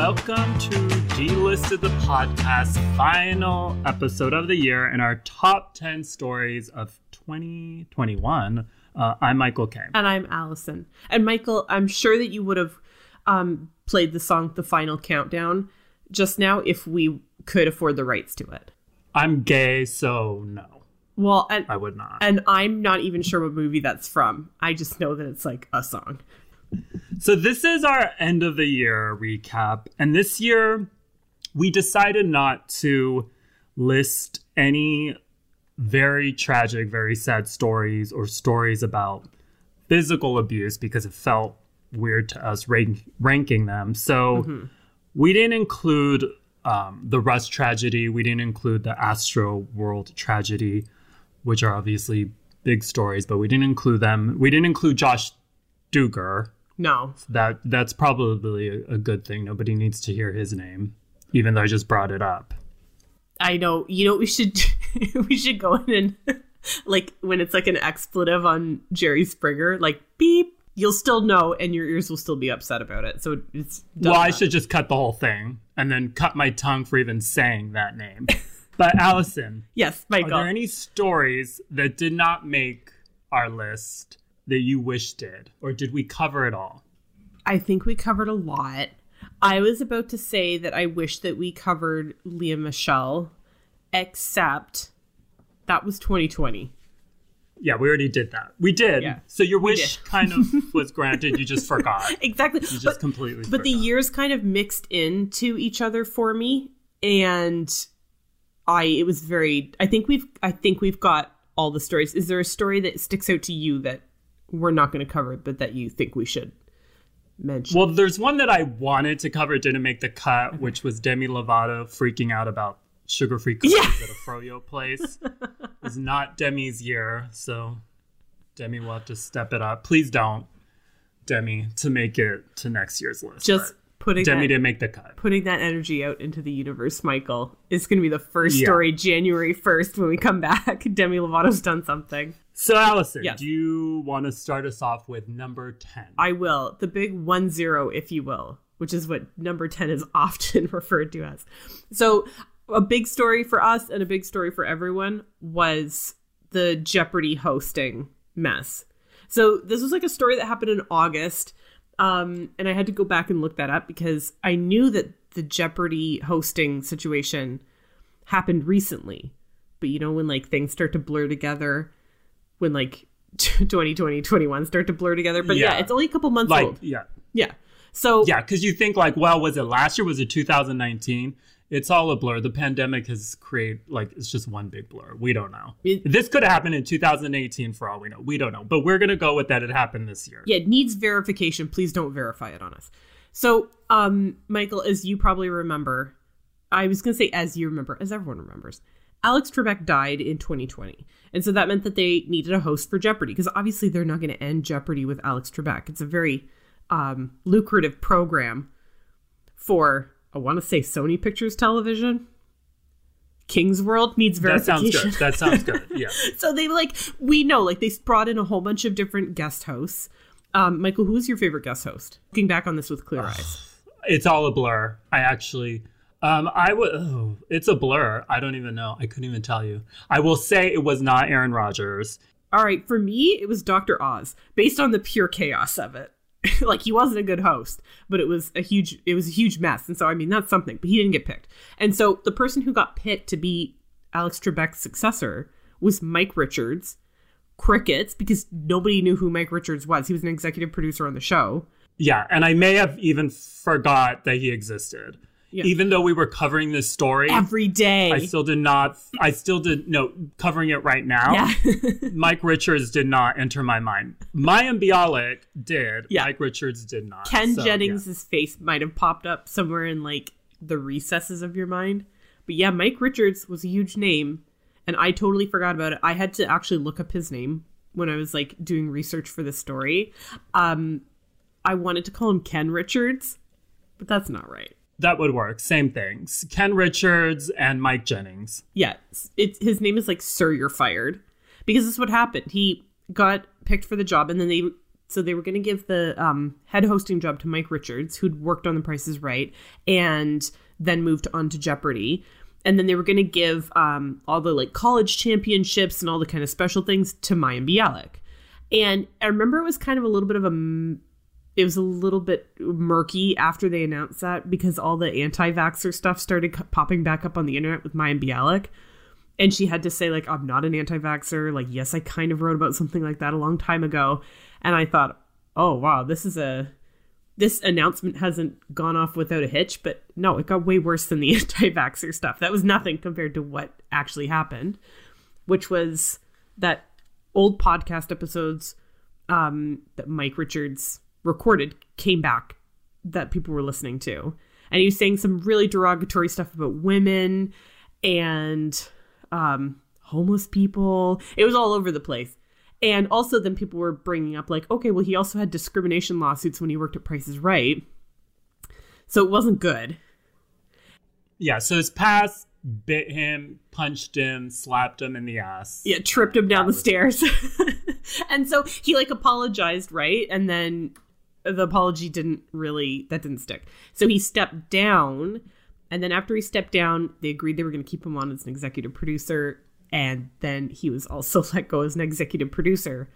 welcome to Delisted the Podcast, final episode of the year and our top 10 stories of 2021. Uh, I'm Michael K. And I'm Allison. And Michael, I'm sure that you would have um, played the song The Final Countdown just now if we could afford the rights to it. I'm gay, so no. Well, and I would not. And I'm not even sure what movie that's from. I just know that it's like a song. So this is our end of the year recap. And this year we decided not to list any very tragic, very sad stories or stories about physical abuse because it felt weird to us rank- ranking them. So mm-hmm. we didn't include um, the Rust tragedy. We didn't include the Astroworld tragedy, which are obviously big stories, but we didn't include them. We didn't include Josh Duggar. No, that that's probably a, a good thing. Nobody needs to hear his name, even though I just brought it up. I know. You know, we should we should go in and like when it's like an expletive on Jerry Springer, like beep you'll still know and your ears will still be upset about it. So it's Well, I should just cut the whole thing and then cut my tongue for even saying that name. but Allison. yes, Michael. Are there any stories that did not make our list that you wish did? Or did we cover it all? I think we covered a lot. I was about to say that I wish that we covered Lea Michele, except that was 2020. Yeah, we already did that. We did. Yeah. So your wish kind of was granted. You just forgot. exactly. You just but, completely. But forgot. the years kind of mixed into each other for me, and I it was very. I think we've. I think we've got all the stories. Is there a story that sticks out to you that we're not going to cover, it, but that you think we should mention? Well, there's one that I wanted to cover, didn't make the cut, okay. which was Demi Lovato freaking out about sugar-free cookies yeah. at a froyo place. is not Demi's year, so Demi will have to step it up. Please don't, Demi, to make it to next year's list. Just putting Demi that, didn't make the cut. Putting that energy out into the universe, Michael. It's going to be the first yeah. story January 1st when we come back. Demi Lovato's done something. So, Allison, yes. do you want to start us off with number 10? I will. The big 1 0, if you will, which is what number 10 is often referred to as. So, a big story for us and a big story for everyone was the Jeopardy hosting mess. So this was like a story that happened in August. Um, and I had to go back and look that up because I knew that the Jeopardy hosting situation happened recently. But you know, when like things start to blur together, when like 2020, 21 start to blur together. But yeah, yeah it's only a couple months like, old. Yeah. Yeah. So yeah, because you think like, well, was it last year? Was it 2019? it's all a blur. The pandemic has created like it's just one big blur. We don't know. It, this could have happened in 2018 for all we know. We don't know, but we're gonna go with that. It happened this year. Yeah, it needs verification. Please don't verify it on us. So, um, Michael, as you probably remember, I was gonna say as you remember, as everyone remembers, Alex Trebek died in 2020, and so that meant that they needed a host for Jeopardy because obviously they're not going to end Jeopardy with Alex Trebek. It's a very um, lucrative program for I want to say Sony Pictures Television. King's World needs verification. That sounds good. That sounds good. Yeah. so they like we know like they brought in a whole bunch of different guest hosts. Um, Michael, who is your favorite guest host? Looking back on this with clear eyes. It's all a blur. I actually um, I would. Oh, it's a blur. I don't even know. I couldn't even tell you. I will say it was not Aaron Rodgers. All right, for me, it was Dr. Oz, based on the pure chaos of it. like he wasn't a good host, but it was a huge it was a huge mess. And so I mean that's something, but he didn't get picked. And so the person who got picked to be Alex Trebek's successor was Mike Richards. Crickets, because nobody knew who Mike Richards was. He was an executive producer on the show. Yeah, and I may have even forgot that he existed. Yeah. Even though we were covering this story every day, I still did not. I still did no covering it right now. Yeah. Mike Richards did not enter my mind. Mayim Bialik did. Yeah. Mike Richards did not. Ken so, Jennings's yeah. face might have popped up somewhere in like the recesses of your mind. But yeah, Mike Richards was a huge name, and I totally forgot about it. I had to actually look up his name when I was like doing research for this story. Um, I wanted to call him Ken Richards, but that's not right. That would work. Same things. Ken Richards and Mike Jennings. Yeah, it's his name is like Sir, you're fired, because this is what happened. He got picked for the job, and then they So they were going to give the um, head hosting job to Mike Richards, who'd worked on The Price is Right, and then moved on to Jeopardy. And then they were going to give um, all the like college championships and all the kind of special things to Mayim Bialik. And I remember it was kind of a little bit of a it was a little bit murky after they announced that because all the anti-vaxxer stuff started popping back up on the internet with Mayim Bialik. And she had to say, like, I'm not an anti-vaxxer. Like, yes, I kind of wrote about something like that a long time ago. And I thought, oh wow, this is a this announcement hasn't gone off without a hitch, but no, it got way worse than the anti-vaxxer stuff. That was nothing compared to what actually happened, which was that old podcast episodes um, that Mike Richards recorded came back that people were listening to. And he was saying some really derogatory stuff about women and um, homeless people. It was all over the place. And also, then people were bringing up, like, okay, well, he also had discrimination lawsuits when he worked at Prices Right. So it wasn't good. Yeah, so his past bit him, punched him, slapped him in the ass. Yeah, tripped him down the stairs. and so he, like, apologized, right? And then the apology didn't really, that didn't stick. So he stepped down. And then after he stepped down, they agreed they were going to keep him on as an executive producer and then he was also let go as an executive producer.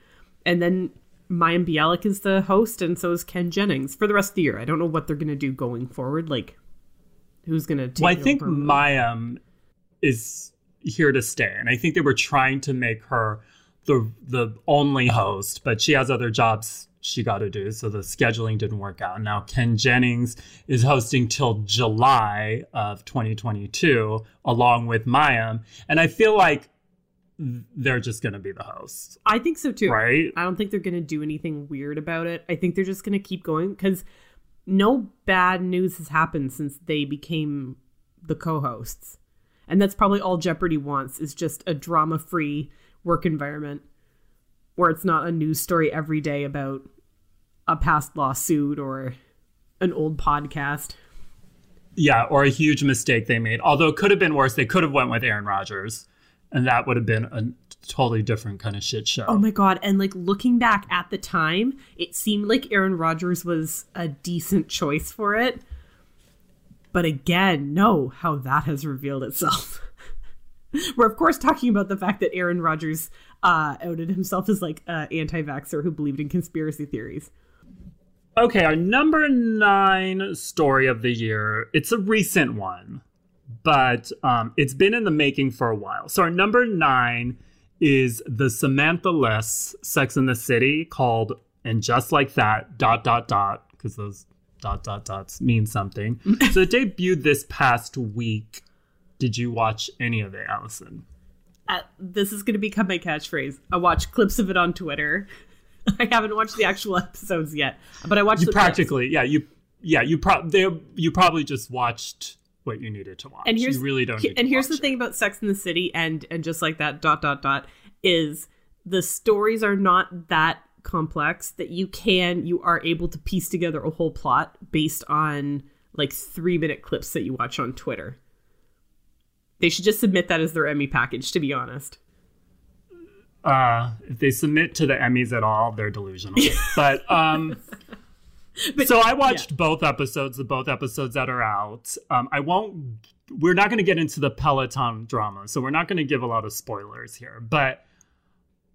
And then Mayim Bialik is the host, and so is Ken Jennings for the rest of the year. I don't know what they're going to do going forward. Like, who's going to take? Well, I think Mayim is here to stay, and I think they were trying to make her the the only host, but she has other jobs she got to do, so the scheduling didn't work out. Now Ken Jennings is hosting till July of 2022, along with Mayim, and I feel like they're just going to be the hosts. I think so too. Right? I don't think they're going to do anything weird about it. I think they're just going to keep going because no bad news has happened since they became the co-hosts, and that's probably all Jeopardy wants is just a drama-free work environment where it's not a news story every day about a past lawsuit or an old podcast. Yeah, or a huge mistake they made. Although it could have been worse. They could have went with Aaron Rodgers, and that would have been a totally different kind of shit show. Oh my god! And like looking back at the time, it seemed like Aaron Rodgers was a decent choice for it. But again, no, how that has revealed itself. We're of course talking about the fact that Aaron Rodgers uh, outed himself as like an anti-vaxxer who believed in conspiracy theories. Okay, our number nine story of the year. It's a recent one, but um, it's been in the making for a while. So our number nine is the Samantha Less Sex and the City called "And Just Like That." Dot dot dot because those dot dot dots mean something. so it debuted this past week. Did you watch any of it, Allison? Uh, this is going to become my catchphrase. I watch clips of it on Twitter. I haven't watched the actual episodes yet, but I watched. You practically, yeah, you, yeah, you probably you probably just watched what you needed to watch. And here's you really don't. and here's the it. thing about Sex and the City and and just like that dot dot dot is the stories are not that complex that you can you are able to piece together a whole plot based on like three minute clips that you watch on Twitter. They should just submit that as their Emmy package, to be honest uh, if they submit to the Emmys at all, they're delusional. but um, but, so I watched yeah. both episodes, the both episodes that are out. Um, I won't. We're not going to get into the Peloton drama, so we're not going to give a lot of spoilers here. But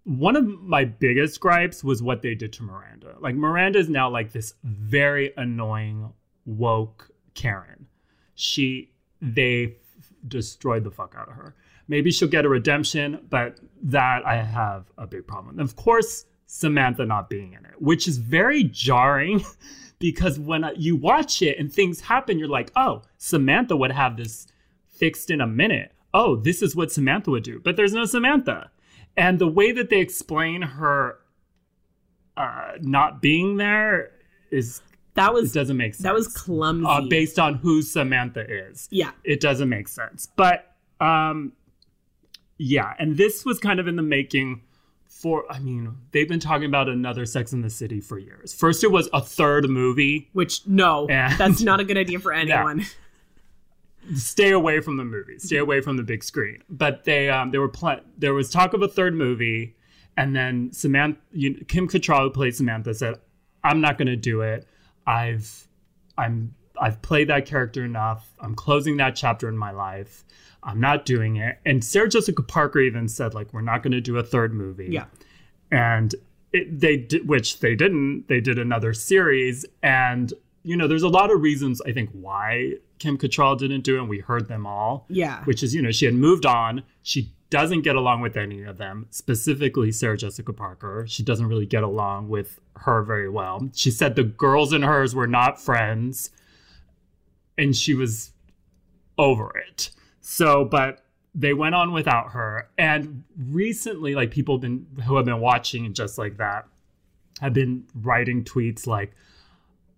one of my biggest gripes was what they did to Miranda. Like Miranda is now like this very annoying woke Karen. She they destroyed the fuck out of her. Maybe she'll get a redemption, but that I have a big problem. Of course, Samantha not being in it, which is very jarring because when you watch it and things happen, you're like, oh, Samantha would have this fixed in a minute. Oh, this is what Samantha would do. But there's no Samantha. And the way that they explain her uh, not being there is that was it doesn't make sense. That was clumsy. Uh, based on who Samantha is. Yeah. It doesn't make sense. But um yeah, and this was kind of in the making for I mean, they've been talking about another Sex and the City for years. First it was a third movie, which no, and, that's not a good idea for anyone. Yeah. Stay away from the movies. Stay away from the big screen. But they um they were pl- there was talk of a third movie And then Samantha, you, Kim Cattrall, who played Samantha, said, "I'm not going to do it. I've, I'm, I've played that character enough. I'm closing that chapter in my life. I'm not doing it." And Sarah Jessica Parker even said, "Like, we're not going to do a third movie." Yeah. and it, they did, which they didn't. They did another series, and you know, there's a lot of reasons I think why Kim Cattrall didn't do it, and we heard them all. Yeah. which is you know she had moved on. She doesn't get along with any of them, specifically Sarah Jessica Parker. She doesn't really get along with her very well. She said the girls and hers were not friends, and she was over it. So, but they went on without her. And recently, like people been who have been watching just like that have been writing tweets like,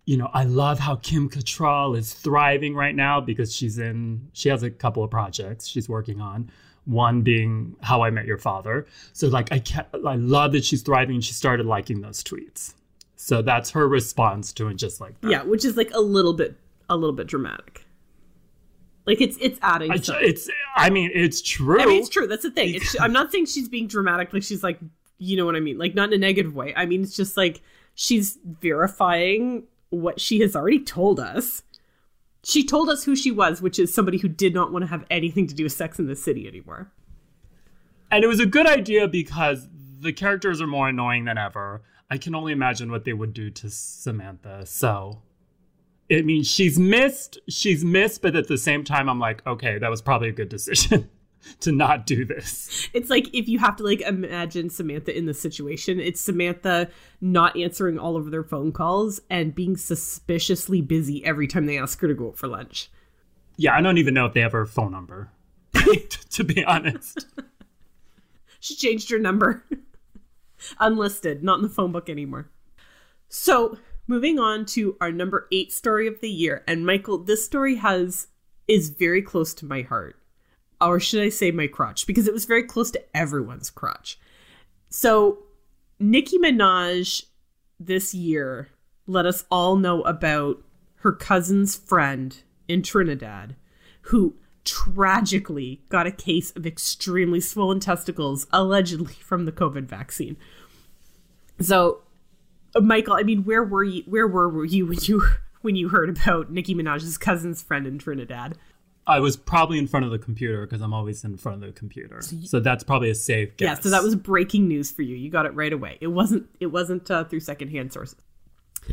you know, I love how Kim Cattrall is thriving right now because she's in she has a couple of projects she's working on. One being How I Met Your Father. So like I can't, I love that she's thriving and she started liking those tweets. So that's her response to it just like that. Yeah, which is like a little bit a little bit dramatic. Like it's it's adding. It's, it's I mean it's true. I mean, it's true. That's the thing. It's, I'm not saying she's being dramatic. Like she's like, you know what I mean? Like not in a negative way. I mean, it's just like she's verifying what she has already told us. She told us who she was, which is somebody who did not want to have anything to do with Sex and the City anymore. And it was a good idea because the characters are more annoying than ever. I can only imagine what they would do to Samantha. So it means she's missed, she's missed, but at the same time, I'm like, okay, that was probably a good decision to not do this. It's like if you have to like imagine Samantha in the situation, it's Samantha not answering all of their phone calls and being suspiciously busy every time they ask her to go out for lunch. Yeah, I don't even know if they have her phone number, to be honest. She changed her number. Unlisted, not in the phone book anymore. So, moving on to our number 8 story of the year. And Michael, this story has is very close to my heart. Or should I say my crotch because it was very close to everyone's crotch. So, Nicki Minaj this year let us all know about her cousin's friend in Trinidad who tragically got a case of extremely swollen testicles, allegedly from the COVID vaccine. So, Michael, I mean, where were you? Where were you when you when you heard about Nicki Minaj's cousin's friend in Trinidad? I was probably in front of the computer because I'm always in front of the computer. So that's probably a safe guess. Yeah, so that was breaking news for you. You got it right away. It wasn't. It wasn't uh, through secondhand sources.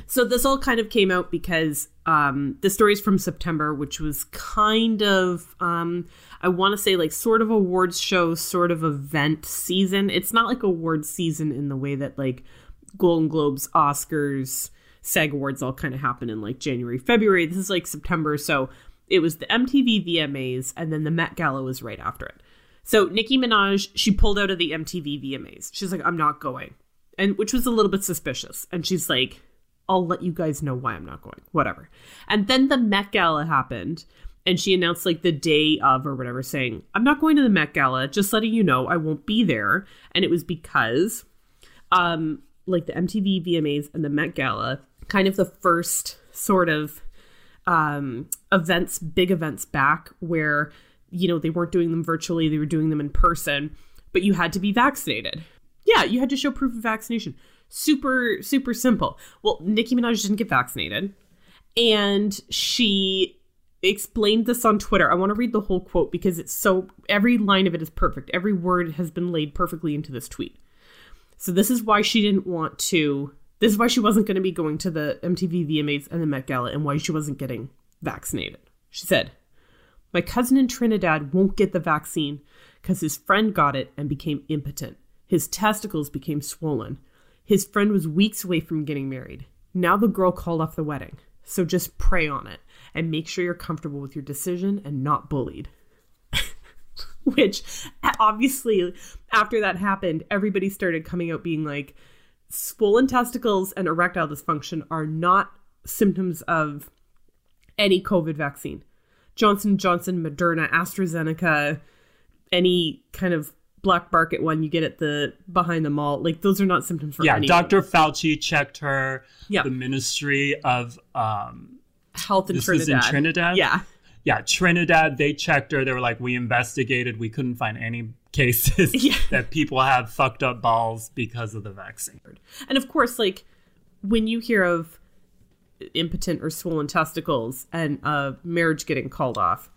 So this all kind of came out because um, the story's from September, which was kind of um, I want to say like sort of awards show, sort of event season. It's not like awards season in the way that like Golden Globes, Oscars, SAG Awards all kind of happen in like January, February. This is like September, so it was the MTV VMAs, and then the Met Gala was right after it. So Nicki Minaj, she pulled out of the MTV VMAs. She's like, I'm not going, and which was a little bit suspicious. And she's like, I'll let you guys know why I'm not going. Whatever. And then the Met Gala happened, and she announced like the day of or whatever, saying, I'm not going to the Met Gala, just letting you know I won't be there. And it was because um like the MTV VMAs and the Met Gala, kind of the first sort of um events, big events back where you know they weren't doing them virtually, they were doing them in person, but you had to be vaccinated. Yeah, you had to show proof of vaccination. Super, super simple. Well, Nicki Minaj didn't get vaccinated, and she explained this on Twitter. I want to read the whole quote because it's so every line of it is perfect. Every word has been laid perfectly into this tweet. So this is why she didn't want to. This is why she wasn't going to be going to the MTV VMAs and the Met Gala, and why she wasn't getting vaccinated. She said, "My cousin in Trinidad won't get the vaccine because his friend got it and became impotent. His testicles became swollen. His friend was weeks away from getting married. Now the girl called off the wedding. So just pray on it and make sure you're comfortable with your decision and not bullied." Which obviously, after that happened, everybody started coming out being like, swollen testicles and erectile dysfunction are not symptoms of any COVID vaccine. Johnson Johnson, Moderna, AstraZeneca, any kind of black market one you get at the behind the mall, like those are not symptoms for yeah, Dr. Fauci checked her. Yeah. The Ministry of um, health in this Trinidad. was in Trinidad. Yeah. Yeah, Trinidad. They checked her. They were like, we investigated. We couldn't find any cases Yeah. that people have fucked up balls because of the vaccine. And of course, like when you hear of impotent or swollen testicles and a marriage getting called off,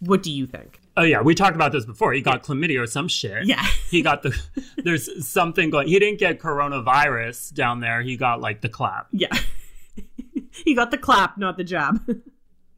what do you think? Oh yeah, we talked about this before. He got chlamydia or some shit. Yeah. he got the. There's something going. He didn't get coronavirus down there. He got like the clap, Yeah. he got the clap, not the jab.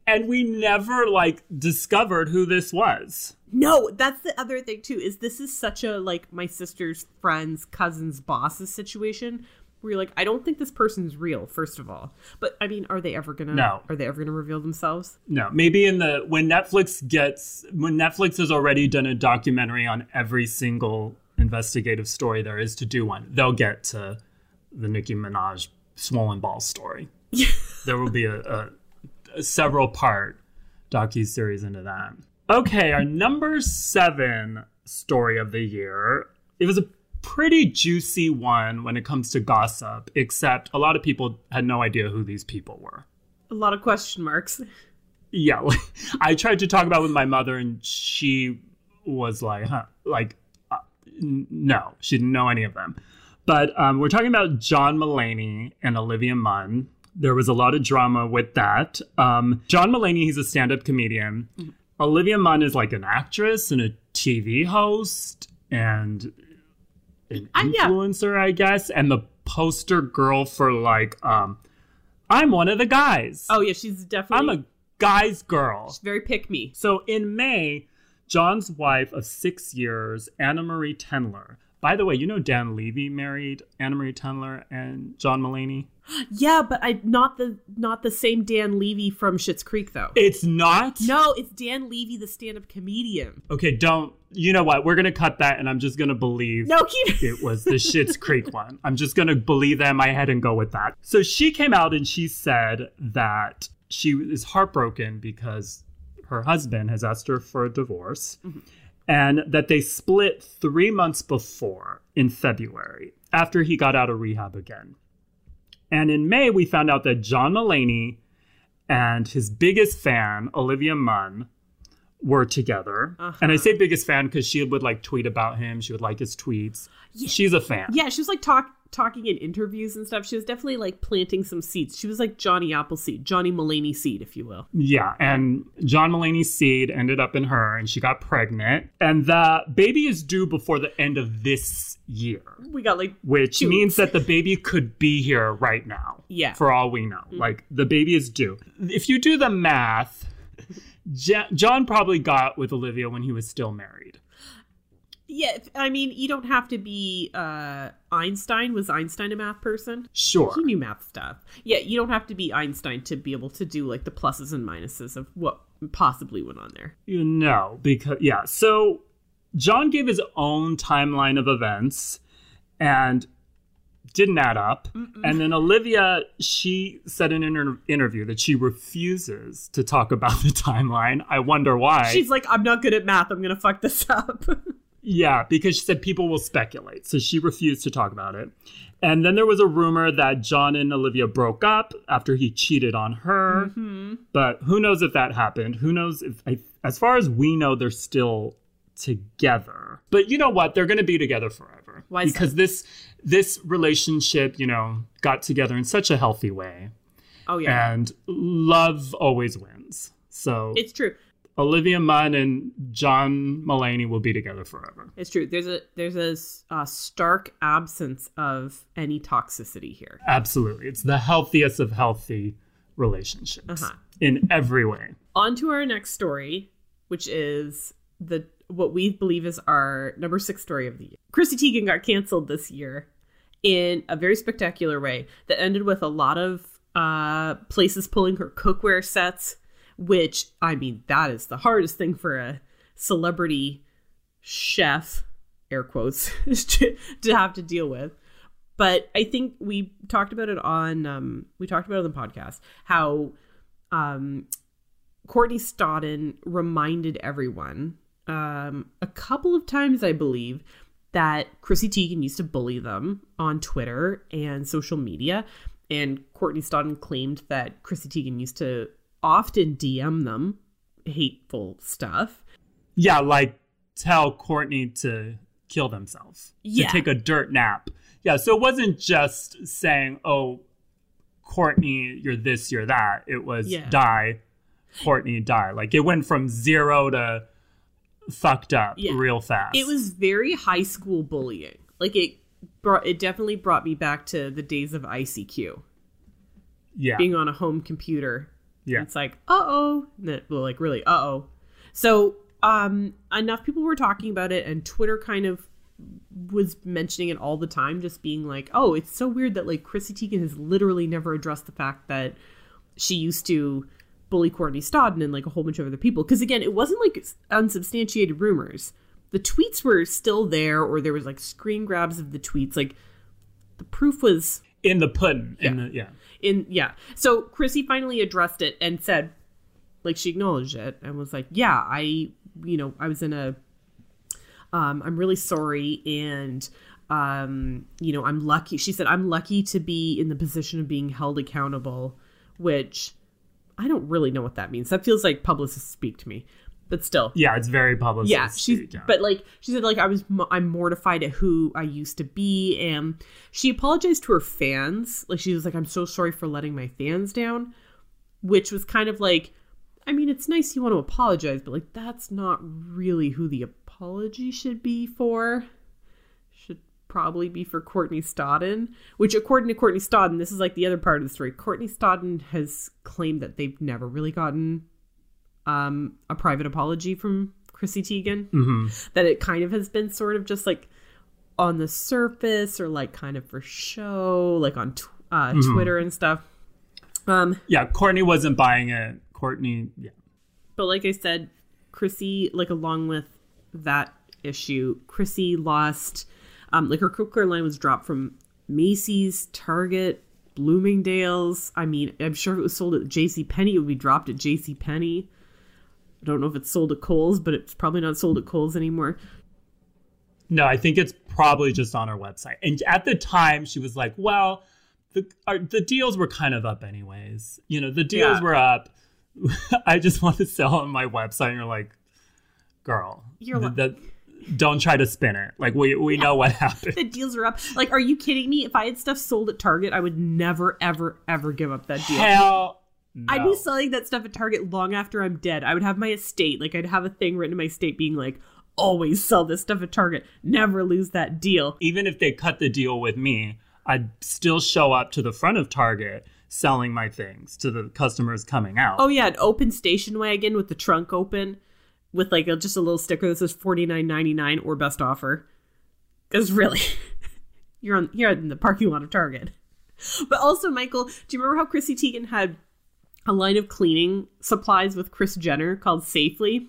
And we never like discovered who this was. no, that's the other thing too. Is this is such a like my sister's friend's cousin's boss's situation where you're like, I don't think this person's real. First of all, but I mean, are they ever gonna? No. Are they ever gonna reveal themselves? No, maybe in the when Netflix gets when Netflix has already done a documentary on every single investigative story there is to do one, they'll get to the Nicki Minaj swollen ball story. there will be a, a several part docu series into that. Okay, our number seven story of the year. It was a pretty juicy one when it comes to gossip, except a lot of people had no idea who these people were. A lot of question marks. Yeah, I tried to talk about it with my mother, and she was like, "Huh?" Like, uh, n- no, she didn't know any of them. But um, we're talking about John Mulaney and Olivia Munn. There was a lot of drama with that. Um, John Mulaney, he's a stand-up comedian. Olivia Munn is like an actress and a TV host and an Uh, yeah. influencer, I guess, and the poster girl for like, um, I'm one of the guys. Oh yeah, she's definitely. I'm a guy's girl. She's very pick me. So in May, John's wife of six years, Annamarie Tendler. By the way, you know Dan Levy married Annamarie Tendler and John Mulaney? Yeah, but I not the not the same Dan Levy from Schitt's Creek though. It's not? no, it's Dan Levy, the stand-up comedian. Okay, don't. You know what? We're going to cut that and I'm just going to believe No, keep it was the Schitt's Creek one. I'm just going to believe that in my head and go with that. So she came out and she said that she is heartbroken because her husband has asked her for a divorce mm-hmm. and that they split three months before in February after he got out of rehab again. And in May, we found out that John Mulaney and his biggest fan, Olivia Munn, were together. And I uh-huh. say biggest fan because she would like tweet about him. She would like his tweets. She's a fan. Yeah, she was like talk talking in interviews and stuff. She was definitely like planting some seeds. She was like Johnny Appleseed, Johnny Mulaney seed, if you will. Yeah, and John Mulaney's seed ended up in her, and she got pregnant. And the baby is due before the end of this year, We got like which Two means that the baby could be here right now. Yeah. For all we know. Mm-hmm. Like, the baby is due. If you do the math, John probably got with Olivia when he was still married. Yeah. I mean, you don't have to be uh Einstein. Was Einstein a math person? Sure. He knew math stuff. Yeah, you don't have to be Einstein to be able to do like the pluses and minuses of what possibly went on there. You know, because yeah. So John gave his own timeline of events and didn't add up. And then Olivia, she said in an inter- interview that she refuses to talk about the timeline. I wonder why. She's like, I'm not good at math. I'm gonna fuck this up. Yeah, because she said people will speculate. So she refused to talk about it. And then there was a rumor that John and Olivia broke up after he cheated on her. Mm-hmm. But who knows if that happened? Who knows if, I, as far as we know, they're still together. But you know what? They're going to be together forever. Why because this this relationship, you know, got together in such a healthy way, oh yeah, and love always wins. So it's true. Olivia Munn and John Mulaney will be together forever. It's true. There's a there's a a stark absence of any toxicity here. Absolutely. It's the healthiest of healthy relationships Uh-huh. in every way. On to our next story, which is the what we believe is our number six story of the year. Chrissy Teigen got canceled this year in a very spectacular way that ended with a lot of uh, places pulling her cookware sets, which I mean that is the hardest thing for a celebrity chef, air quotes, to, to have to deal with. But I think we talked about it on um, we talked about it on the podcast how um, Courtney Stodden reminded everyone um, a couple of times, I believe, that Chrissy Teigen used to bully them on Twitter and social media. And Courtney Stodden claimed that Chrissy Teigen used to often DM them hateful stuff. Yeah, like tell Courtney to kill themselves, Yeah. to take a dirt nap. Yeah, so it wasn't just saying, "Oh, Courtney, you're this, you're that." It was Yeah. die, Courtney, die. Like it went from zero to fucked up Yeah. real fast. It was very high school bullying. Like it brought it definitely brought me back to the days of ICQ. yeah, Being on a home computer. Yeah. It's like, uh oh. Well, like really, uh oh. So um enough people were talking about it and Twitter kind of was mentioning it all the time, just being like, oh, it's so weird that like Chrissy Teigen has literally never addressed the fact that she used to bully Courtney Stodden and like a whole bunch of other people. Because again, it wasn't like unsubstantiated rumors. The tweets were still there, or there was like screen grabs of the tweets. Like the proof was in the pudding. In the yeah. in yeah. So Chrissy finally addressed it and said, like she acknowledged it and was like, yeah, I you know I was in a um, I'm really sorry and um, you know I'm lucky. She said I'm lucky to be in the position of being held accountable, which I don't really know what that means. That feels like publicists speak to me, but still. Yeah, it's very public. Yeah, she's yeah. but like she said, like I was, I'm mortified at who I used to be, and she apologized to her fans. Like she was like, I'm so sorry for letting my fans down, which was kind of like, I mean, it's nice you want to apologize, but like that's not really who the apology should be for. Should probably be for Courtney Stodden, which according to Courtney Stodden, this is like the other part of the story. Courtney Stodden has claimed that they've never really gotten um, a private apology from Chrissy Teigen. Mm-hmm. That it kind of has been sort of just like on the surface or like kind of for show, like on tw- uh, Mm-hmm. Twitter and stuff. Um, yeah, Courtney wasn't buying it. Courtney, yeah. but like I said, Chrissy, like along with that issue, Chrissy lost, um, like her cookware line was dropped from Macy's, Target, Bloomingdale's. I mean, I'm sure if it was sold at J.C. Penney, it would be dropped at J.C. Penney. I don't know if it's sold at Kohl's, but it's probably not sold at Kohl's anymore. No, I think it's probably just on her website. And at the time, she was like, "Well, the our, the deals were kind of up, anyways. You know, the deals Yeah. were up. I just want to sell on my website." And you're like, "Girl, You're th- li- that- don't try to spin it. Like we we know what happened." The deals are up. Like, are you kidding me? If I had stuff sold at Target, I would never, ever, ever give up that deal. Hell, no. I'd be selling that stuff at Target long after I'm dead. I would have my estate. Like I'd have a thing written in my estate being like, always sell this stuff at Target. Never lose that deal. even if they cut the deal with me, I'd still show up to the front of Target selling my things to the customers coming out. Oh yeah, an open station wagon with the trunk open with like a, just a little sticker that says forty nine ninety nine or best offer. Because really, you're on you're in the parking lot of Target. But also, Michael, do you remember how Chrissy Teigen had a line of cleaning supplies with Kris Jenner called Safely?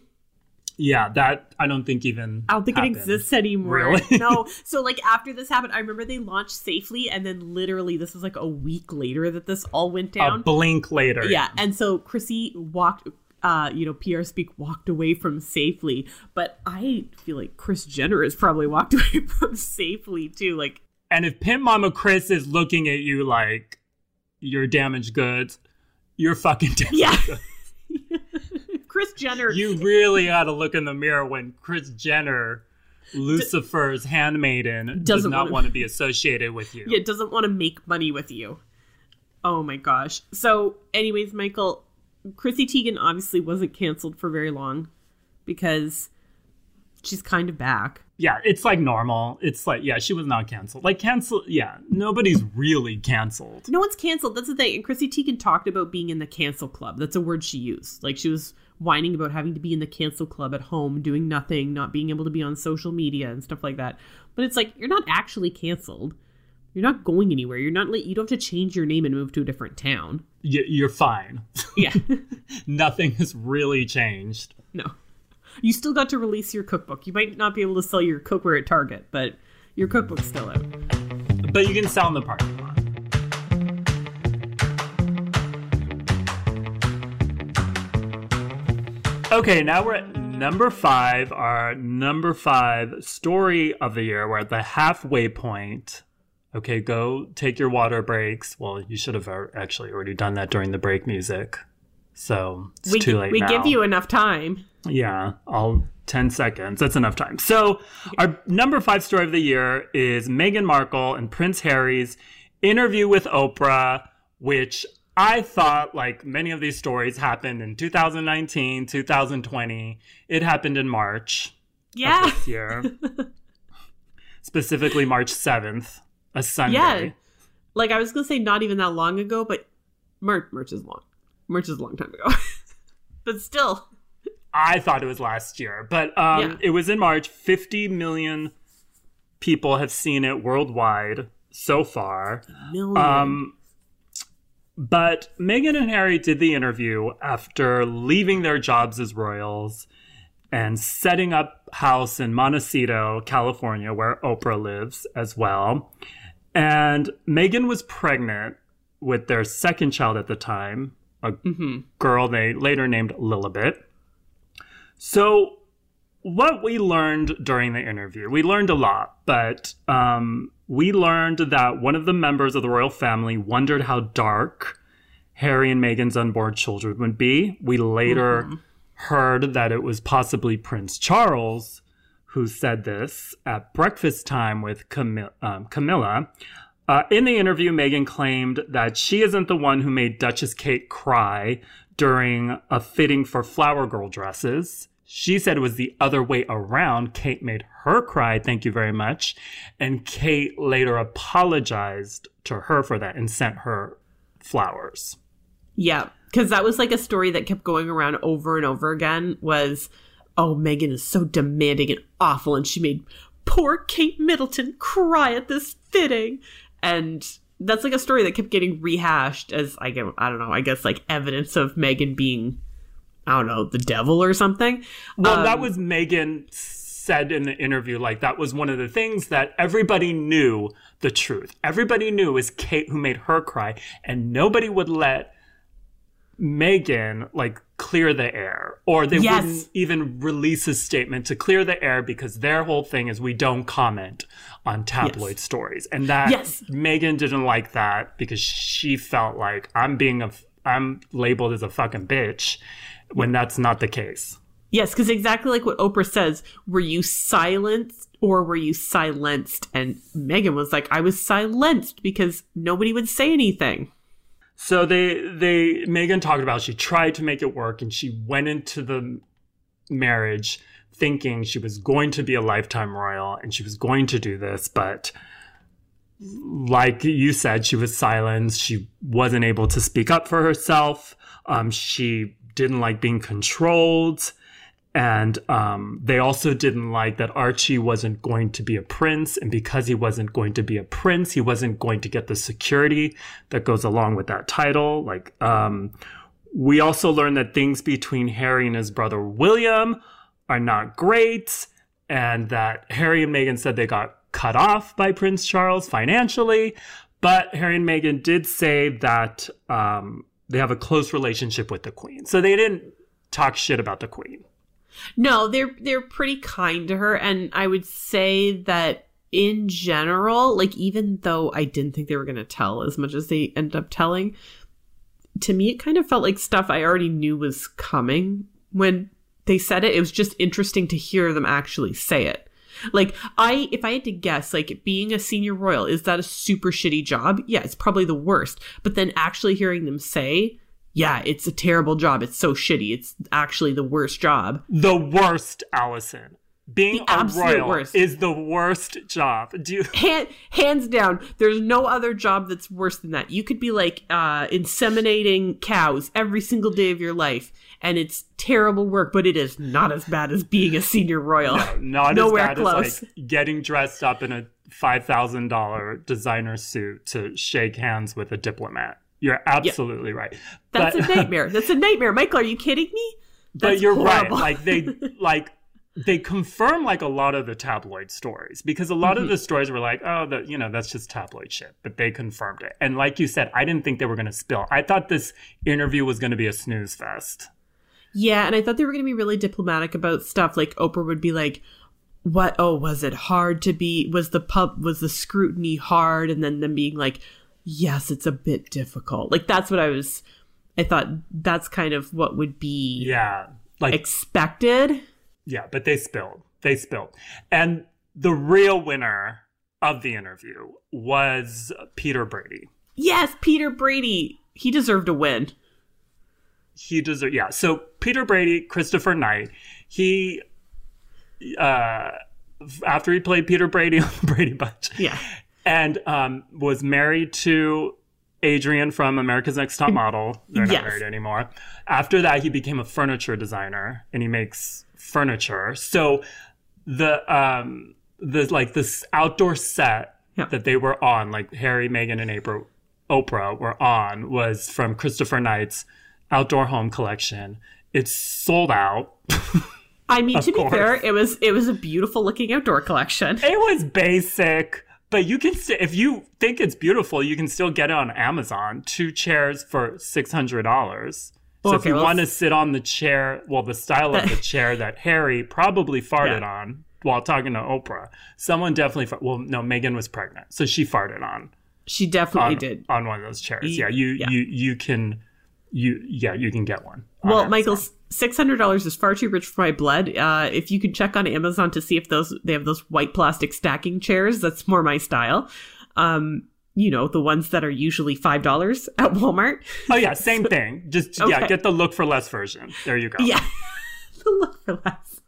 Yeah, that I don't think even. I don't think happened. it exists anymore. Really? no. So like after this happened, I remember they launched Safely, and then literally this was like a week later that this all went A down. blink later. yeah, and so Chrissy walked. Uh, you know, PR speak walked away from Safely, but I feel like Kris Jenner has probably walked away from Safely too. Like, And if Pimp Mama Kris is looking at you like you're damaged goods, you're fucking damaged yeah. Kris Jenner. You really got to look in the mirror when Kris Jenner, Lucifer's handmaiden, does Doesn't not wanna- want to be associated with you. yeah, doesn't want to make money with you. Oh my gosh. So, anyways, Michael, Chrissy Teigen obviously wasn't canceled for very long because she's kind of back. Yeah, it's like normal. It's like, yeah, she was not canceled. Like, cancel, yeah, nobody's really canceled. No one's canceled. That's the thing. And Chrissy Teigen talked about being in the cancel club. That's a word she used. Like she was whining about having to be in the cancel club at home, doing nothing, not being able to be on social media and stuff like that. But it's like you're not actually canceled. You're not going anywhere. You're not like you don't have to change your name and move to a different town. Y- you're fine. Yeah. Nothing has really changed. no. You still got to release your cookbook. You might not be able to sell your cookware at Target, but your cookbook's still out. But you can sell in the parking lot. Okay, now we're at number five, our number five story of the year. We're at the halfway point. Okay, go take your water breaks. Well, you should have actually already done that during the break music. So it's we too late we now. give you enough time. Yeah, I'll 10 seconds. That's enough time. So, our number five story of the year is Meghan Markle and Prince Harry's interview with Oprah, which I thought, like many of these stories, happened in 2019, 2020. It happened in March Yeah. this year, specifically March 7th, a Sunday. Yeah. Like I was gonna say not even that long ago, but March March is long. March is a long time ago. but still. I thought it was last year, but um, Yeah. it was in March. 50 million people have seen it worldwide so far. Million. Um, but Meghan and Harry did the interview after leaving their jobs as royals and setting up house in Montecito, California, where Oprah lives as well. And Meghan was pregnant with their second child at the time, a girl they later named Lilibet. So, what we learned during the interview, we learned a lot, but um, we learned that one of the members of the royal family wondered how dark Harry and Meghan's unborn children would be. We later heard that it was possibly Prince Charles who said this at breakfast time with Camilla. Um, Camilla. Uh, in the interview, Meghan claimed that she isn't the one who made Duchess Kate cry during a fitting for Flower Girl dresses. She said it was the other way around. Kate made her cry, thank you very much. And Kate later apologized to her for that and sent her flowers. Yeah, because that was like a story that kept going around over and over again. Was oh, Meghan is so demanding and awful, and she made poor Kate Middleton cry at this fitting, and that's like a story that kept getting rehashed as I get I don't know I guess like evidence of Meghan being I don't know the devil or something. Well, that Um, was Meghan said in the interview. Like that was one of the things that everybody knew the truth. Everybody knew it was Kate who made her cry, and nobody would let Meghan like clear the air, or they Yes. wouldn't even release a statement to clear the air because their whole thing is we don't comment on tabloid Yes. stories, and that Yes. Meghan didn't like that because she felt like I'm being a I'm labeled as a fucking bitch when that's not the case. Yes, because exactly like what Oprah says, were you silenced or were you silenced? And Meghan was like, I was silenced because nobody would say anything. So they they Meghan talked about she tried to make it work and she went into the marriage thinking she was going to be a lifetime royal and she was going to do this, but like you said, she was silenced. She wasn't able to speak up for herself. Um, she didn't like being controlled. And um, they also didn't like that Archie wasn't going to be a prince. And because he wasn't going to be a prince, he wasn't going to get the security that goes along with that title. Like, um, we also learned that things between Harry and his brother William are not great. And that Harry and Meghan said they got cut off by Prince Charles financially. But Harry and Meghan did say that um, they have a close relationship with the Queen. So they didn't talk shit about the Queen. No, they're they're pretty kind to her, and I would say that in general, like even though I didn't think they were going to tell as much as they end up telling, to me it kind of felt like stuff I already knew was coming when they said it. It was just interesting to hear them actually say it. Like I if I had to guess, like being a senior royal, is that a super shitty job? Yeah, it's probably the worst. But then actually hearing them say, yeah, it's a terrible job. It's so shitty. It's actually the worst job. The worst, Allison. Being The a royal worst. is the worst job. Do you Hand, hands down, there's no other job that's worse than that. You could be like uh, inseminating cows every single day of your life, and it's terrible work, but it is not as bad as being a senior royal. not Nowhere as bad close. as like getting dressed up in a five thousand dollar designer suit to shake hands with a diplomat. You're absolutely right. That's but, a nightmare. That's a nightmare. Michael, are you kidding me? but you're horrible. right. Like they like they confirm like a lot of the tabloid stories because a lot of Mm-hmm. the stories were like, oh, the you know that's just tabloid shit. But they confirmed it. And like you said, I didn't think they were going to spill. I thought this interview was going to be a snooze fest. Yeah, and I thought they were going to be really diplomatic about stuff. Like Oprah would be like, "What? Oh, was it hard to be? Was the pub? Was the scrutiny hard?" And then them being like, "Yes, it's a bit difficult." Like that's what I was. I thought that's kind of what would be Yeah, like expected. yeah, but they spilled. They spilled. And the real winner of the interview was Peter Brady. Yes, Peter Brady. He deserved a win. He deserved, yeah. So Peter Brady, Christopher Knight, he, uh, after he played Peter Brady on the Brady Bunch, Yeah. And um, was married to Adrian from America's Next Top Model. They're not married anymore. After that, he became a furniture designer, and he makes furniture. So the um the like this outdoor set Yeah. that they were on, like Harry, Meghan, and Oprah, Oprah were on, was from Christopher Knight's outdoor home collection. It's sold out. I mean, to be fair, it was it was a beautiful looking outdoor collection. It was basic, but you can if you think it's beautiful, you can still get it on Amazon. Two chairs for six hundred dollars. So okay, if you well, want to sit on the chair, well, the style of the chair that Harry probably farted yeah. on while talking to Oprah, someone definitely. Well, no, Meghan was pregnant, so she farted on. She definitely on, did on one of those chairs. Yeah, you yeah. you you can you yeah you can get one. On well, Amazon. Michael's $600 is far too rich for my blood. Uh, if you could check on Amazon to see if those they have those white plastic stacking chairs, that's more my style. Um, you know, the ones that are usually $5 at Walmart. Oh yeah, same so, thing. Just okay. yeah, get the look for less version. There you go. Yeah. the look for less.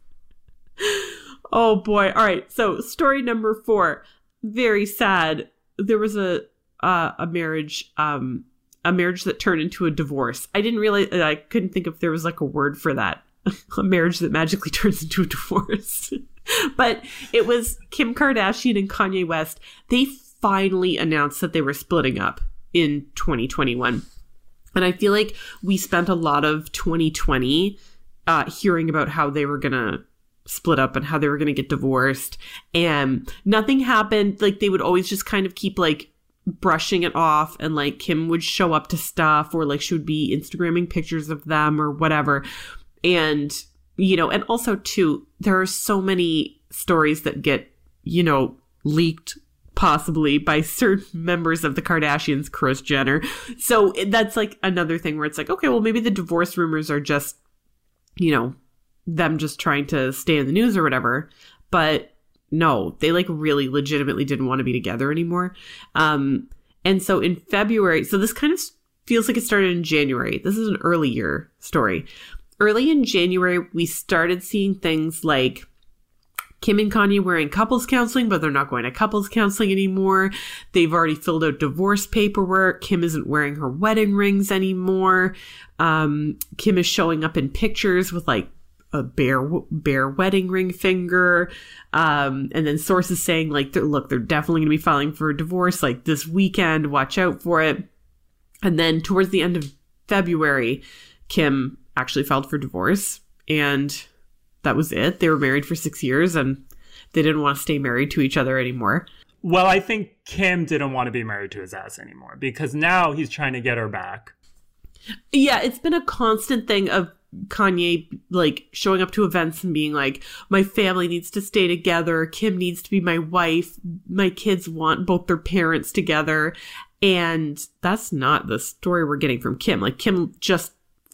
Oh boy. All right. So, story number 4. Very sad. There was a uh, a marriage um a marriage that turned into a divorce. I didn't realize. I couldn't think if there was like a word for that. a marriage that magically turns into a divorce. but it was Kim Kardashian and Kanye West. They finally announced that they were splitting up in 2021. And I feel like we spent a lot of 2020 uh, hearing about how they were going to split up and how they were going to get divorced. And nothing happened. Like they would always just kind of keep like brushing it off. And like Kim would show up to stuff or like she would be Instagramming pictures of them or whatever. And, you know, and also too, there are so many stories that get, you know, leaked possibly by certain members of the Kardashians, Kris Jenner. So that's like another thing where it's like, okay, well, maybe the divorce rumors are just, you know, them just trying to stay in the news or whatever. But no, they like really legitimately didn't want to be together anymore. Um, and so in February, so this kind of feels like it started in January. This is an early year story. Early in January, we started seeing things like Kim and Kanye were in couples counseling, but they're not going to couples counseling anymore. They've already filled out divorce paperwork. Kim isn't wearing her wedding rings anymore. Um, Kim is showing up in pictures with like a bare bare wedding ring finger. Um, and then sources saying like, they're- look, they're definitely going to be filing for a divorce like this weekend. Watch out for it. And then towards the end of February, Kim actually filed for divorce and that was it. They were married for six years and they didn't want to stay married to each other anymore. Well, I think Kim didn't want to be married to his ass anymore because now he's trying to get her back. Yeah, it's been a constant thing of Kanye like showing up to events and being like, my family needs to stay together. Kim needs to be my wife. My kids want both their parents together. And that's not the story we're getting from Kim. Like, Kim just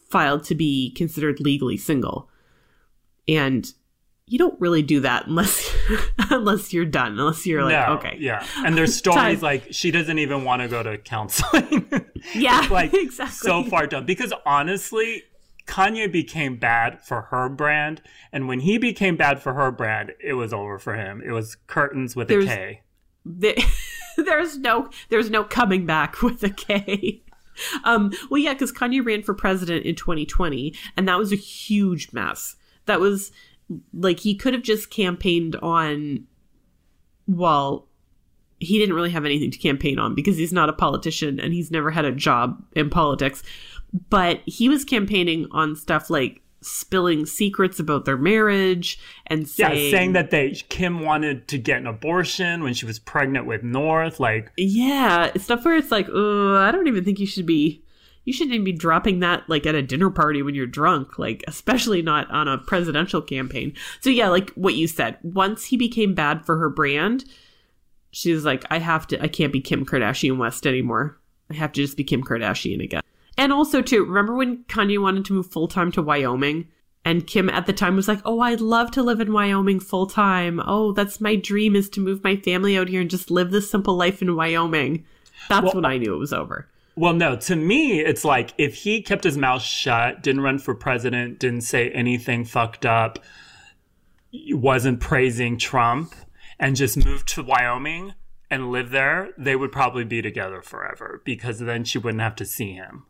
filed to be considered legally single. And you don't really do that unless unless you're done, unless you're like, no, okay. yeah. And there's stories like she doesn't even want to go to counseling. Yeah, like exactly. so far done. Because honestly, Kanye became bad for her brand, and when he became bad for her brand, it was over for him. It was curtains with There's- a K. There- there's no there's no coming back with a K. Um, well, yeah, because Kanye ran for president in 2020, and that was a huge mess. That was like he could have just campaigned on. Well, he didn't really have anything to campaign on because he's not a politician and he's never had a job in politics. But he was campaigning on stuff like spilling secrets about their marriage and Yeah, saying, saying that they Kim wanted to get an abortion when she was pregnant with North. Like, Yeah, stuff where it's like, oh, I don't even think you should be. You shouldn't even be dropping that like at a dinner party when you're drunk, like especially not on a presidential campaign. So yeah, like what you said. Once he became bad for her brand, she was like, I have to. I can't be Kim Kardashian West anymore. I have to just be Kim Kardashian again. And also too, remember when Kanye wanted to move full time to Wyoming? And Kim at the time was like, "Oh, I'd love to live in Wyoming full time. Oh, that's my dream is to move my family out here and just live this simple life in Wyoming." That's Well, when I knew it was over. Well, no, to me, it's like if he kept his mouth shut, didn't run for president, didn't say anything fucked up, wasn't praising Trump, and just moved to Wyoming and lived there, they would probably be together forever because then she wouldn't have to see him.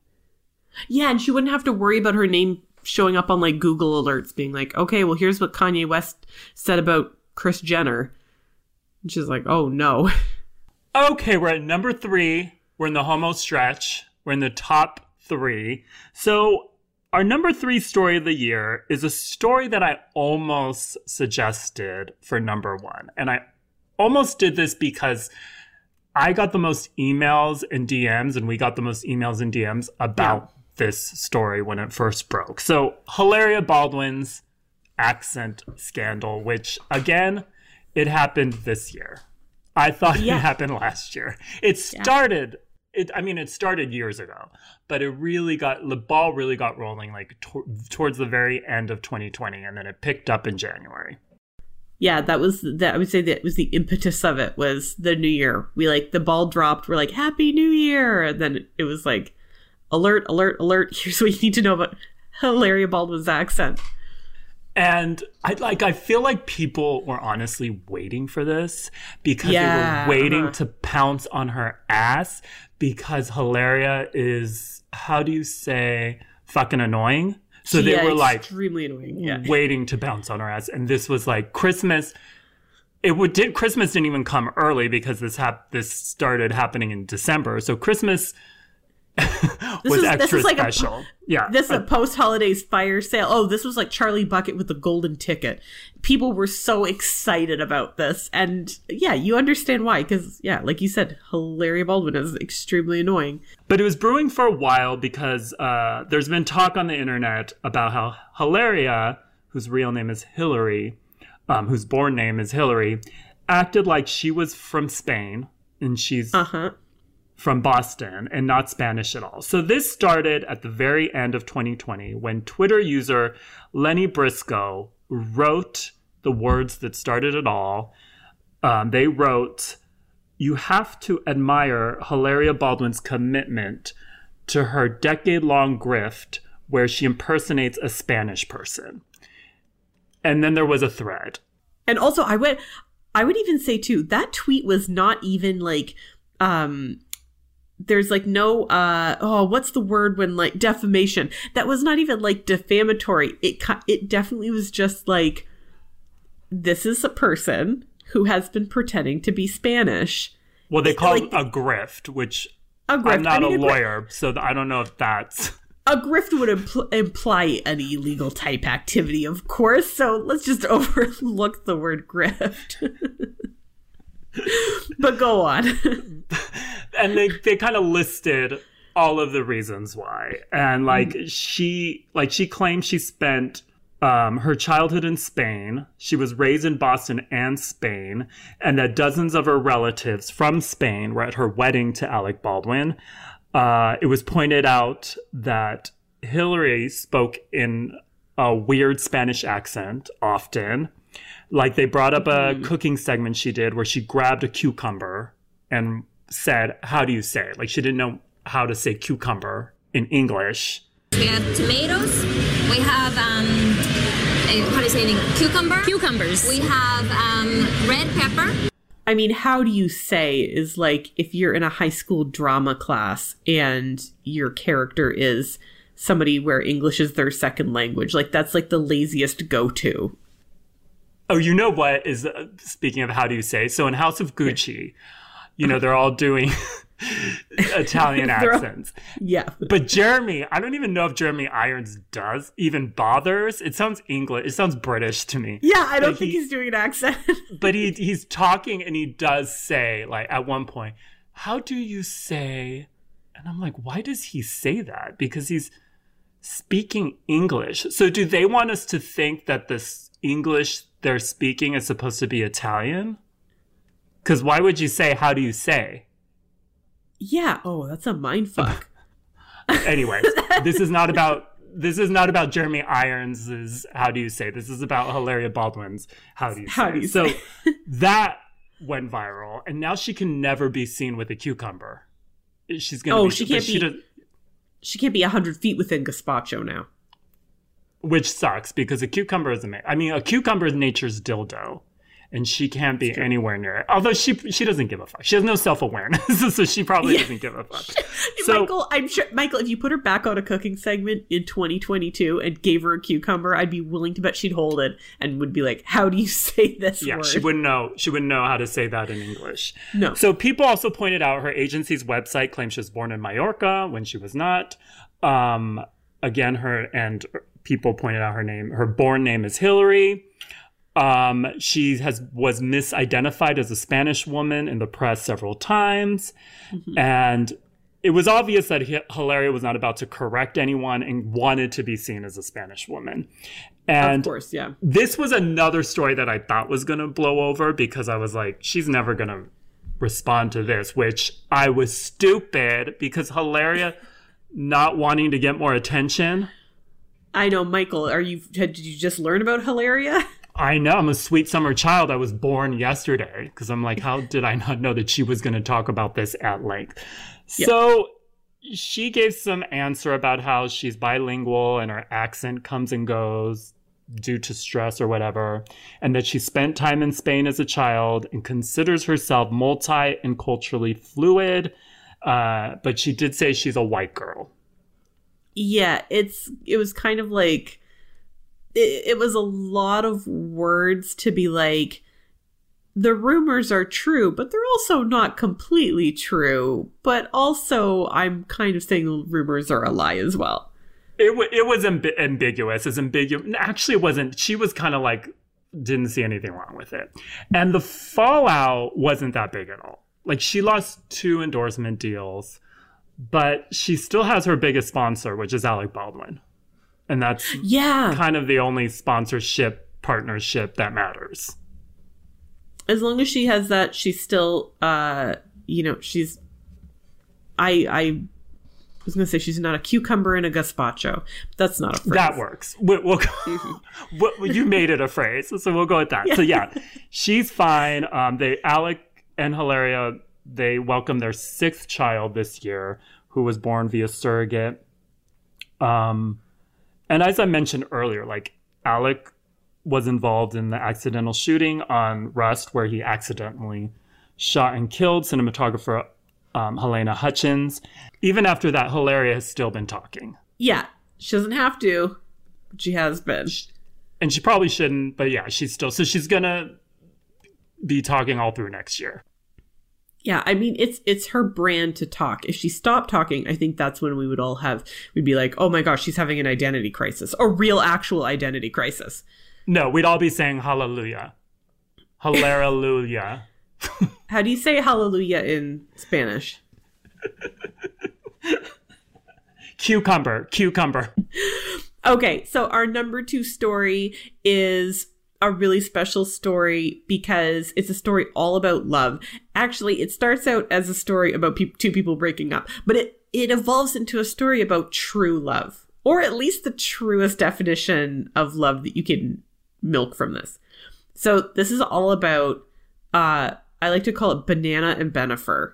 Yeah, and she wouldn't have to worry about her name showing up on like Google alerts being like, "Okay, well, here's what Kanye West said about Kris Jenner." And she's like, "Oh no." Okay, we're at number three. We're in the homo stretch. We're in the top three. So, our number three story of the year is a story that I almost suggested for number one. And I almost did this because I got the most emails and DMs, and we got the most emails and DMs about this story when it first broke. So, Hilaria Baldwin's accent scandal, which again, it happened this year. I thought Yeah. it happened last year. It started. It, I mean, it started years ago, but it really got the ball really got rolling like tor- towards the very end of 2020, and then it picked up in January. Yeah, that was that. I would say that was the impetus of it. Was the new year? We like the ball dropped. We're like Happy New Year, and then it was like alert, alert, alert. Here's what you need to know about Hilaria Baldwin's accent. And I like I feel like people were honestly waiting for this because Yeah, they were waiting uh-huh. to pounce on her ass because Hilaria is how do you say fucking annoying? So they yeah, were like extremely annoying. Yeah, waiting to bounce on her ass and this was like Christmas it would did Christmas didn't even come early because this hap- this started happening in December. So Christmas was is- this extra is like a yeah. This is a post holidays fire sale. Oh, this was like Charlie Bucket with the golden ticket. People were so excited about this. And yeah, you understand why. Because, yeah, like you said, Hilaria Baldwin is extremely annoying. But it was brewing for a while because uh, there's been talk on the internet about how Hilaria, whose real name is Hillary, um, whose born name is Hillary, acted like she was from Spain and she's Uh huh. From Boston and not Spanish at all. So this started at the very end of 2020 when Twitter user Lenny Briscoe wrote the words that started it all. Um, they wrote, You have to admire Hilaria Baldwin's commitment to her decade long grift where she impersonates a Spanish person. And then there was a thread. And also, I would, I would even say too that tweet was not even like, um, there's like no, uh, oh, what's the word when like defamation? That was not even like defamatory. It it definitely was just like, this is a person who has been pretending to be Spanish. Well, they call like- it a grift, which A grift. I'm not I mean, a gri- lawyer, so I don't know if that's. a grift would impl- imply an illegal type activity, of course. So let's just overlook the word grift. but go on. and they they kind of listed all of the reasons why and like she like she claims she spent um, her childhood in Spain. She was raised in Boston and Spain, and that dozens of her relatives from Spain were at her wedding to Alec Baldwin. Uh, it was pointed out that Hillary spoke in a weird Spanish accent often. Like they brought up a cooking segment she did where she grabbed a cucumber and said, How do you say it? Like she didn't know how to say cucumber in English. We have tomatoes. We have um, eh, how do you say it? Cucumber. Cucumbers. We have um, red pepper. I mean, how do you say is like if you're in a high school drama class and your character is somebody where English is their second language? Like that's like the laziest go to. Oh, you know what is uh, speaking of how do you say? So in House of Gucci, you know they're all doing Italian They're all- accents. Yeah. But Jeremy, I don't even know if Jeremy Irons does even bothers. It sounds English. It sounds British to me. Yeah, I don't Like, think he- he's doing an accent. But he he's talking and he does say like at one point, "How do you say?" And I'm like, "Why does he say that?" Because he's speaking English. So do they want us to think that this English they're speaking is supposed to be Italian? Cuz why would you say how do you say? yeah. Oh, that's a mind fuck. Anyways, this is not about this is not about Jeremy Irons's how do you say this is about Hilaria Baldwin's how do you say How do you so say? that went viral and now she can never be seen with a cucumber she's gonna Oh, be, she can't be- does- She can't be 100 feet within gazpacho now. Which sucks because a cucumber is amazing I mean a cucumber is nature's dildo and she can't be anywhere near it although she she doesn't give a fuck she has no self-awareness so she probably Yeah. doesn't give a fuck so Michael, I'm sure Michael, if you put her back on a cooking segment in 2022 and gave her a cucumber, I'd be willing to bet she'd hold it and would be like, "How do you say this yeah word?" she wouldn't know she wouldn't know how to say that in english No. So people also pointed out her agency's website claims she was born in Mallorca when she was not. Um, again, her and people pointed out her name. Her born name is Hillary. Um, she has was misidentified as a Spanish woman in the press several times, and it was obvious that Hi- Hilaria was not about to correct anyone and wanted to be seen as a Spanish woman. And of course, yeah. this was another story that I thought was going to blow over because I was like, she's never going to respond to this, which I was stupid because Hilaria not wanting to get more attention. I know, Michael. Are you? Did you just learn about Hilaria? I know I'm a sweet summer child. I was born yesterday because I'm like, how did I not know that she was going to talk about this at length? So she gave some answer about how she's bilingual and her accent comes and goes due to stress or whatever, and that she spent time in Spain as a child and considers herself multi and culturally fluid. Uh, but she did say she's a white girl. Yeah, it's it was kind of like it, it was a lot of words to be like the rumors are true, but they're also not completely true. But also, I'm kind of saying the rumors are a lie as well. It, w- it was amb- ambiguous. It's ambiguous. Actually, it wasn't. She was kind of like, didn't see anything wrong with it. And the fallout wasn't that big at all. Like, she lost two endorsement deals, but she still has her biggest sponsor, which is Alec Baldwin. And that's Yeah, kind of the only sponsorship partnership that matters. as long as she has that, she's still, uh, you know, she's. I I was gonna say she's not a cucumber in a gazpacho. That's not a phrase. That works. We, we'll go, we- you made it a phrase, so we'll go with that. So yeah, she's fine. Um, they Alec and Hilaria they welcomed their sixth child this year, who was born via surrogate. Um, and as I mentioned earlier, like Alec was involved in the accidental shooting on Rust, where he accidentally shot and killed cinematographer um, Halyna Hutchins. Even after that, Hilaria has still been talking. Yeah, she doesn't have to, but she has been. and she probably shouldn't but yeah she's still so she's gonna be talking all through next year Yeah, I mean it's it's her brand to talk. If she stopped talking, I think that's when we would all have we'd be like, "Oh my gosh, she's having an identity crisis, a real actual identity crisis." no we'd all be saying hallelujah hallelujah How do you say hallelujah in Spanish? cucumber cucumber Okay, so our number 2 story is a really special story because it's a story all about love. Actually, it starts out as a story about peop two people breaking up, but it it evolves into a story about true love, or at least the truest definition of love that you can milk from this. So this is all about uh I like to call it banana and Bennifer.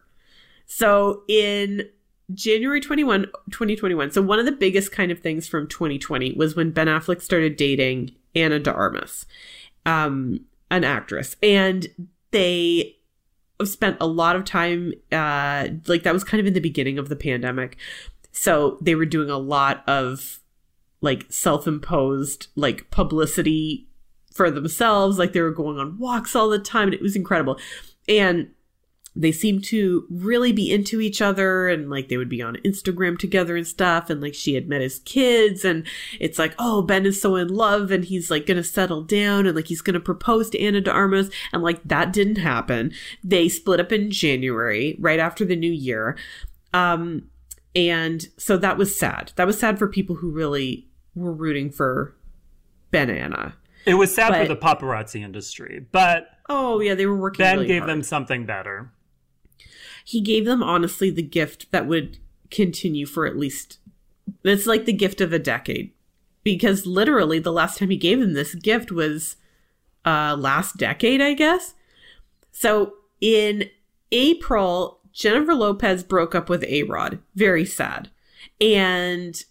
So in January 21, 2021. So one of the biggest kind of things from 2020 was when Ben Affleck started dating Ana de Armas, um, an actress. And they spent a lot of time, uh, like that was kind of in the beginning of the pandemic. So they were doing a lot of like self-imposed like publicity for themselves. Like they were going on walks all the time and it was incredible. And they seemed to really be into each other and like they would be on Instagram together and stuff and like she had met his kids and it's like oh Ben is so in love and he's like gonna settle down and like he's gonna propose to Ana de Armas and like that didn't happen. They split up in January right after the new year um and so that was sad. That was sad for people who really were rooting for Ben and Anna it was sad for the paparazzi industry but oh yeah they were working ben really gave hard. them something better he gave them honestly the gift that would continue for at least It's like the gift of a decade. Because literally the last time he gave him this gift was uh last decade, I guess. So in April, Jennifer Lopez broke up with A Rod. Very sad. And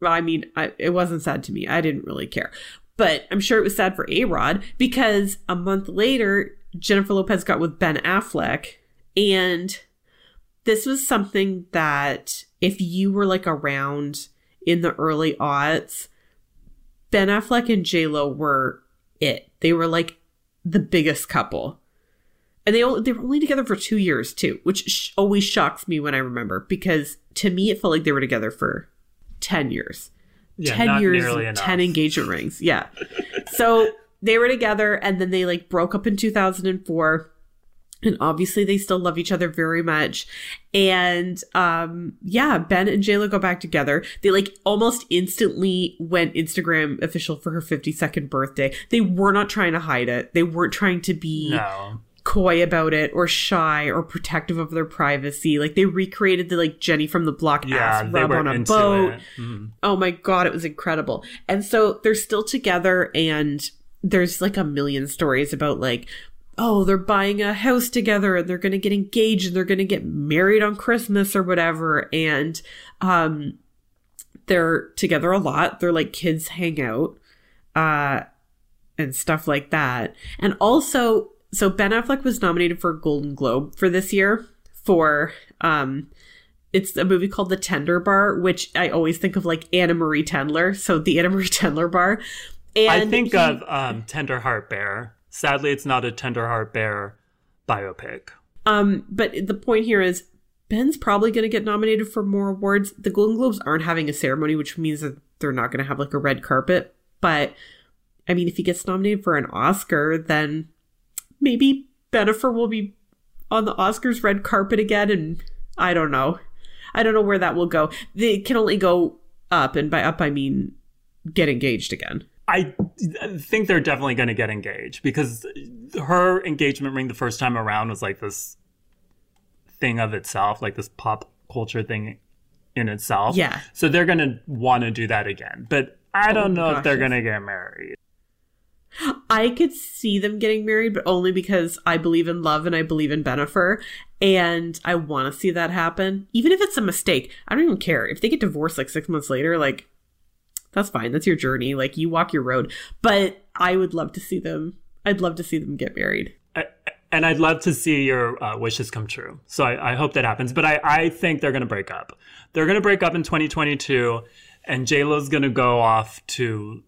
well, I mean, I, it wasn't sad to me. I didn't really care. But I'm sure it was sad for A Rod because a month later, Jennifer Lopez got with Ben Affleck. And this was something that if you were like around in the early aughts, Ben Affleck and J Lo were it. They were like the biggest couple, and they only, they were only together for two years too, which sh- always shocks me when I remember because to me it felt like they were together for ten years, Yeah, ten years, nearly and enough. ten engagement rings. Yeah, so they were together, and then they like broke up in two thousand and four and obviously they still love each other very much and um yeah ben and J Lo go back together they like almost instantly went instagram official for her 52nd birthday they were not trying to hide it they weren't trying to be No. coy about it or shy or protective of their privacy like they recreated the like jenny from the block Yeah, ass rub on a boat. Mhm. Oh my god, it was incredible. And so they're still together and there's like a million stories about like oh, they're buying a house together and they're going to get engaged and they're going to get married on Christmas or whatever and um they're together a lot. They're like kids hang out uh and stuff like that. And also so Ben Affleck was nominated for a Golden Globe for this year for um it's a movie called The Tender Bar, which I always think of like Annamarie Tendler. So the Annamarie Tendler Bar. And I think he- of um, Tender Heart Bear. Sadly, it's not a Tender Heart Bear biopic. um, but the point here is Ben's probably going to get nominated for more awards. The Golden Globes aren't having a ceremony, which means that they're not going to have like a red carpet. But I mean, if he gets nominated for an Oscar, then maybe Bennifer will be on the Oscars red carpet again. And I don't know. I don't know where that will go. They can only go up, and by up I mean get engaged again. I think they're definitely going to get engaged because her engagement ring the first time around was like this thing of itself, like this pop culture thing in itself. Yeah. So they're going to want to do that again. But I oh don't know if they're gosh, going to get married. I could see them getting married, but only because I believe in love and I believe in Bennifer, and I want to see that happen. Even if it's a mistake, I don't even care if they get divorced like six months later. Like, that's fine. That's your journey. Like, you walk your road. But I would love to see them. I'd love to see them get married. I- And I'd love to see your uh, wishes come true. So I, I hope that happens. But I, I think they're going to break up. They're going to break up in 2022, and JLo's going to go off to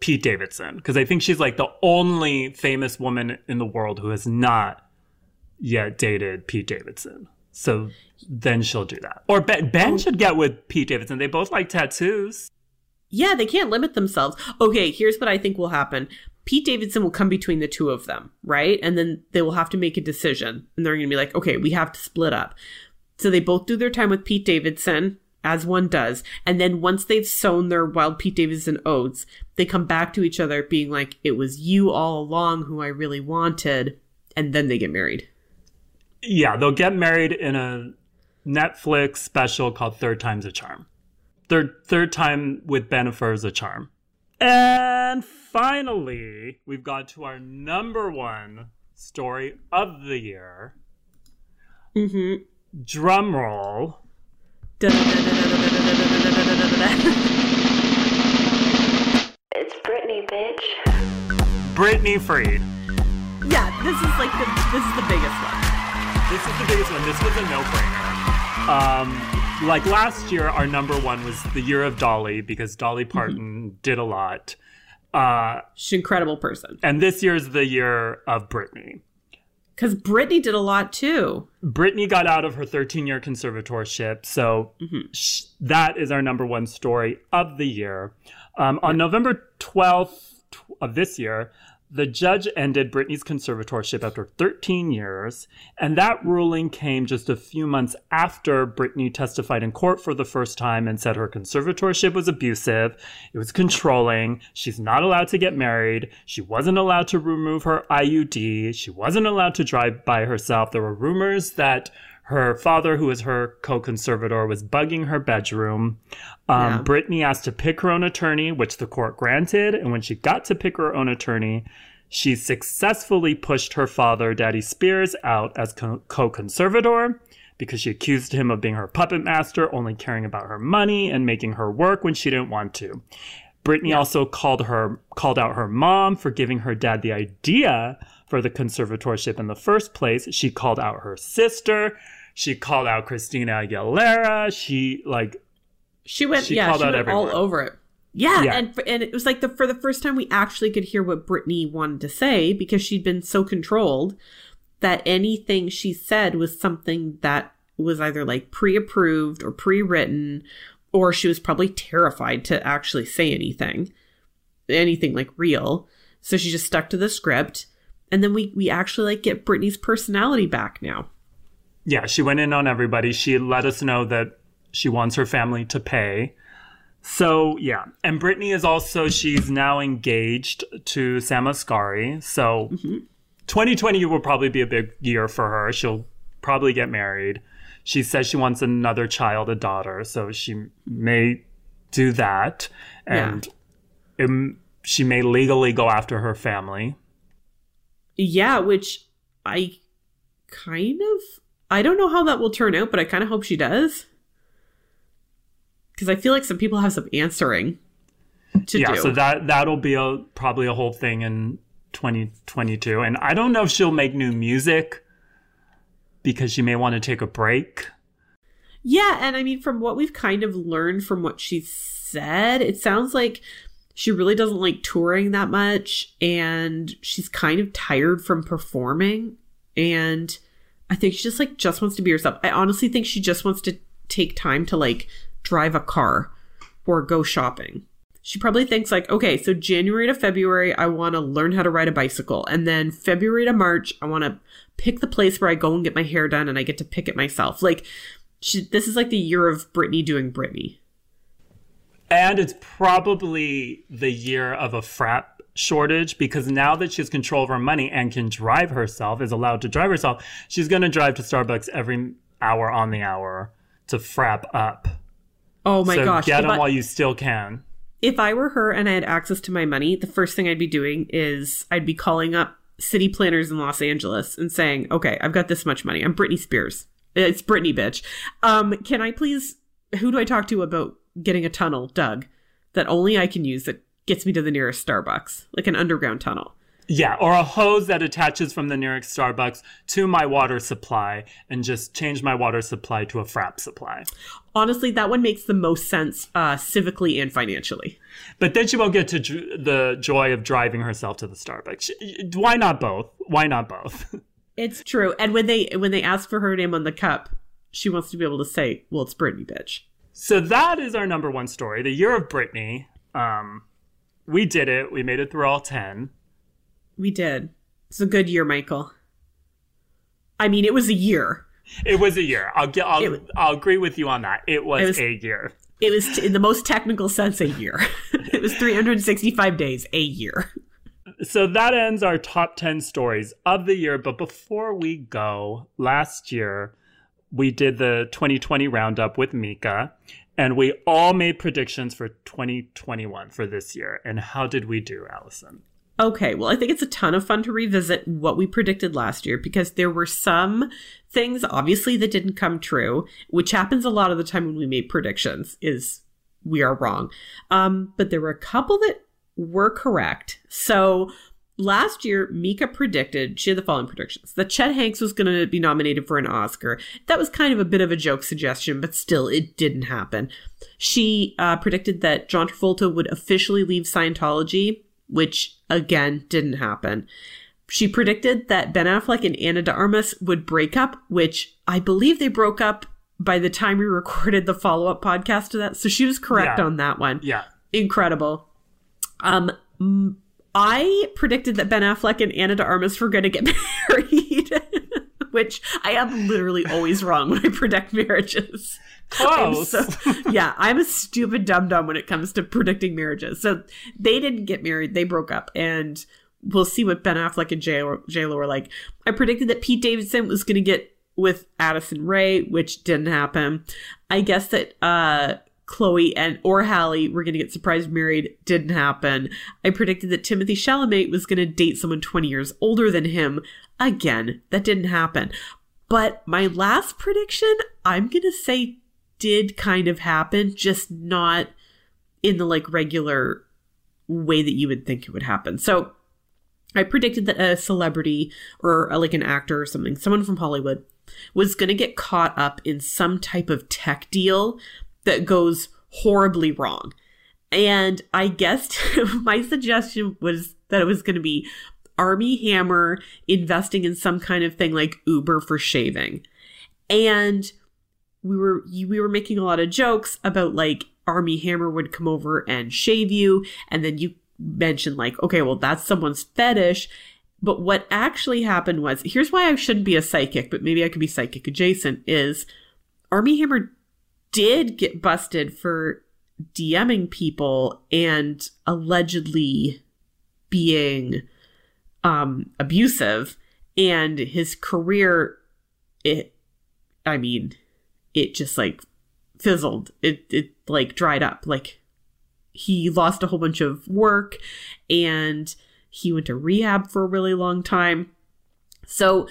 Pete Davidson because I think she's like the only famous woman in the world who has not yet dated Pete Davidson. So then she'll do that. Or Ben, ben should get with Pete Davidson. They both like tattoos. Yeah, they can't limit themselves. Okay, here's what I think will happen. Pete Davidson will come between the two of them, right? And then they will have to make a decision. And they're going to be like, okay, we have to split up. So they both do their time with Pete Davidson, as one does. And then once they've sown their wild Pete Davidson oats, they come back to each other being like, it was you all along who I really wanted. And then they get married. Yeah, they'll get married in a Netflix special called Third Time's a Charm. Third third time with Bennifer is a charm. And finally, we've got to our number one story of the year. Mm-hmm. Drum roll. It's Britney, bitch. Britney Freed. Yeah, this is like the this is the biggest one. This is the biggest one. This was a no-brainer. Um, like last year, our number one was the year of Dolly because Dolly Parton did a lot. Uh, She's an incredible person. and this year's the year of Britney. Because Britney did a lot too. Britney got out of her 13 year conservatorship. So sh- that is our number one story of the year. Um, on November 12th tw- of this year, the judge ended Britney's conservatorship after 13 years. And that ruling came just a few months after Britney testified in court for the first time and said her conservatorship was abusive, it was controlling, she's not allowed to get married, she wasn't allowed to remove her IUD, she wasn't allowed to drive by herself. There were rumors that Her father, who was her co-conservator, was bugging her bedroom. Um, Yeah. Britney asked to pick her own attorney, which the court granted. And when she got to pick her own attorney, she successfully pushed her father, Daddy Spears, out as co- co-conservator because she accused him of being her puppet master, only caring about her money and making her work when she didn't want to. Britney also called her called out her mom for giving her dad the idea for the conservatorship in the first place. She called out her sister. She called out Christina Aguilera. She like She went, She yeah, she out went all over it. Yeah, Yeah. and and it was like the for the first time we actually could hear what Britney wanted to say because she'd been so controlled that anything she said was something that was either like pre-approved or pre-written or she was probably terrified to actually say anything anything like real so she just stuck to the script and then we we actually like get Britney's personality back now yeah, she went in on everybody. She let us know that she wants her family to pay. So yeah, and Britney is also she's now engaged to Sam Asghari. So 2020 will probably be a big year for her. She'll probably get married. She says she wants another child, a daughter, so she may do that, and um, she may legally go after her family. Yeah, which I kind of I don't know how that will turn out, but I kind of hope she does. Cuz I feel like some people have some answering to yeah, do. so that that'll be a probably a whole thing in 2022, and I don't know if she'll make new music because she may want to take a break. yeah, and I mean from what we've kind of learned from what she said, it sounds like she really doesn't like touring that much and she's kind of tired from performing and I think she just like just wants to be herself. I honestly think she just wants to take time to like drive a car or go shopping. She probably thinks like, okay, so January to February I want to learn how to ride a bicycle and then February to March I want to pick the place where I go and get my hair done and I get to pick it myself. Like she, this is like the year of Britney doing Britney. And it's probably the year of a frap shortage because now that she has control of her money and can drive herself, is allowed to drive herself, she's going to drive to Starbucks every hour on the hour to frap up. Oh my so gosh. get them I- while you still can. if I were her and I had access to my money, the first thing I'd be doing is I'd be calling up city planners in Los Angeles and saying, "Okay, I've got this much money. I'm Britney Spears. It's Britney, bitch. Um, can I please? Who do I talk to about getting a tunnel dug that only I can use that gets me to the nearest Starbucks, like an underground tunnel?" Yeah, or a hose that attaches from the nearest Starbucks to my water supply and just change my water supply to a frap supply. Honestly, that one makes the most sense uh, civically and financially. But then she won't get to dr- the joy of driving herself to the Starbucks. She- Why not both? Why not both? It's true. And when they when they ask for her name on the cup, she wants to be able to say, "Well, it's Britney, bitch." So that is our number one story, the year of Britney. Um, we did it. We made it through all ten. We did. It's a good year, Michael. I mean, it was a year. It was a year. I'll get. I'll, It- I'll agree with you on that. It was, It was- a year. It was, t- in the most technical sense, a year. it was 365 days, a year. So that ends our top ten stories of the year. But before we go, last year we did the 2020 roundup with Mika, and we all made predictions for 2021 for this year. And how did we do, Allison? Okay, well, I think it's a ton of fun to revisit what we predicted last year because there were some things, obviously, that didn't come true, which happens a lot of the time when we make predictions, is we are wrong. Um, but there were a couple that were correct. So last year, Mika predicted, she had the following predictions that Chet Hanks was going to be nominated for an Oscar. That was kind of a bit of a joke suggestion, but still, it didn't happen. She uh, predicted that John Travolta would officially leave Scientology, which again didn't happen. She predicted that Ben Affleck and Ana de Armas would break up, which I believe they broke up by the time we recorded the follow up podcast to that. So she was correct Yeah. on that one. Yeah. Incredible. Um, I predicted that Ben Affleck and Ana de Armas were going to get married, which I am literally always wrong when I predict marriages. Close. so- yeah, I'm a stupid dum dum when it comes to predicting marriages. So they didn't get married; they broke up, and we'll see what Ben Affleck and J Lo were like. I predicted that Pete Davidson was going to get with Addison Rae, which didn't happen. I guess that uh Chloe and or Halle were gonna get surprised married, didn't happen. I predicted that Timothée Chalamet was gonna date someone 20 years older than him. Again, that didn't happen. But my last prediction, I'm gonna say did kind of happen, just not in the like regular way that you would think it would happen. So I predicted that a celebrity or uh, like an actor or something, someone from Hollywood, was going to get caught up in some type of tech deal that goes horribly wrong. And I guessed my suggestion was that it was going to be Armie Hammer investing in some kind of thing like Uber for shaving. And we were we were making a lot of jokes about like Armie Hammer would come over and shave you and then you mentioned like okay well that's someone's fetish but what actually happened was here's why I shouldn't be a psychic but maybe I could be psychic adjacent is Armie Hammer did get busted for DMing people and allegedly being um abusive and his career it I mean it just like fizzled. It it like dried up. Like he lost a whole bunch of work and he went to rehab for a really long time. So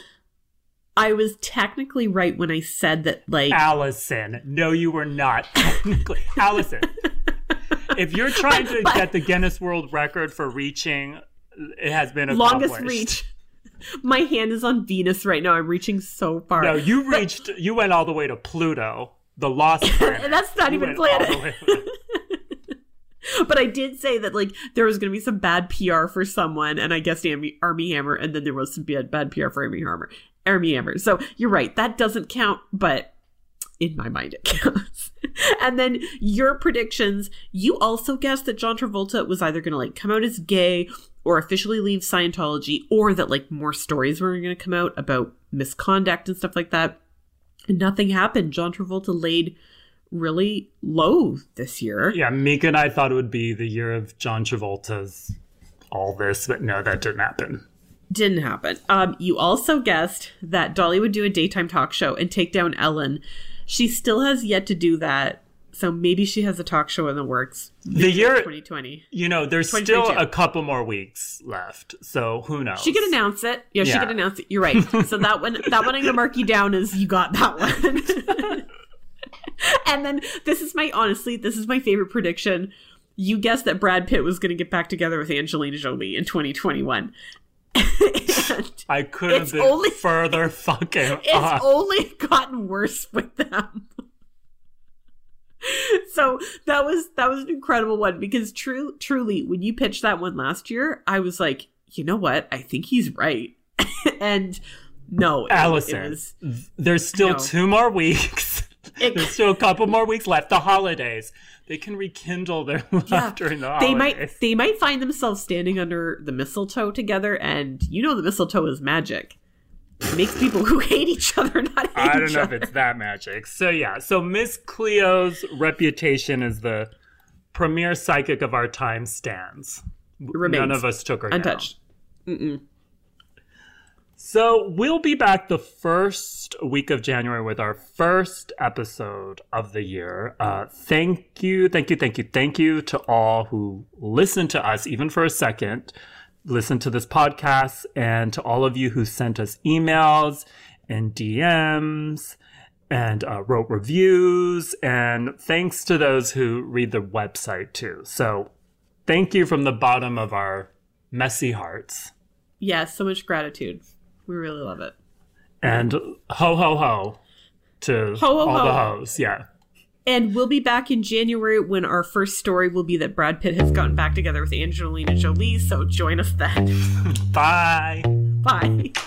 I was technically right when I said that like Allison. No, you were not. Technically, Allison. If you're trying to But- get the Guinness World Record for reaching, it has been longest reach. My hand is on Venus right now. I'm reaching so far. No, you reached. You went all the way to Pluto, the lost planet. And that's not You even planet. But I did say that like there was going to be some bad PR for someone, and I guessed Armie, Armie Hammer, and then there was some bad, bad PR for Armie Hammer. Armie Hammer. So you're right, that doesn't count, but in my mind it counts. and then your predictions, you also guessed that John Travolta was either going to like come out as gay or officially leave Scientology, or that like more stories were going to come out about misconduct and stuff like that. And nothing happened. John Travolta laid really low this year. yeah, Mika and I thought it would be the year of John Travolta's all this, but no, that didn't happen. Didn't happen. Um, you also guessed that Dolly would do a daytime talk show and take down Ellen. She still has yet to do that, so maybe she has a talk show in the works. The year, 2020. you know, there's still a couple more weeks left, so who knows? She could announce it. Yeah, she could announce it. You're right. So that one, that one, I'm gonna mark you down as you got that one. and then this is my honestly, this is my favorite prediction. You guessed that Brad Pitt was gonna get back together with Angelina Jolie in 2021. I could have It's been only- further fucking it's off. only gotten worse with them. so that was that was an incredible one because true truly when you pitched that one last year, I was like, you know what? I think he's right. and no, it- Allison, it was there's still No. two more weeks. It- there's still a couple more weeks left. The holidays. They can rekindle their love yeah, during the they might they might find themselves standing under the mistletoe together, and you know the mistletoe is magic. It makes people who hate each other not hate I don't know if it's that magic. So yeah, so Miss Cleo's reputation as the premier psychic of our time stands. remains None of us took her down. untouched. So we'll be back the first week of January with our first episode of the year. Uh, thank you, thank you, thank you, thank you to all who listened to us, even for a second, listen to this podcast, and to all of you who sent us emails and DMs and uh, wrote reviews. And thanks to those who read the website too. So thank you from the bottom of our messy hearts. Yeah, so much gratitude. We really love it. and ho ho ho to Ho, ho, all the hoes. Yeah. And we'll be back in January when our first story will be that Brad Pitt has gotten back together with Angelina Jolie. So join us then. Bye. Bye.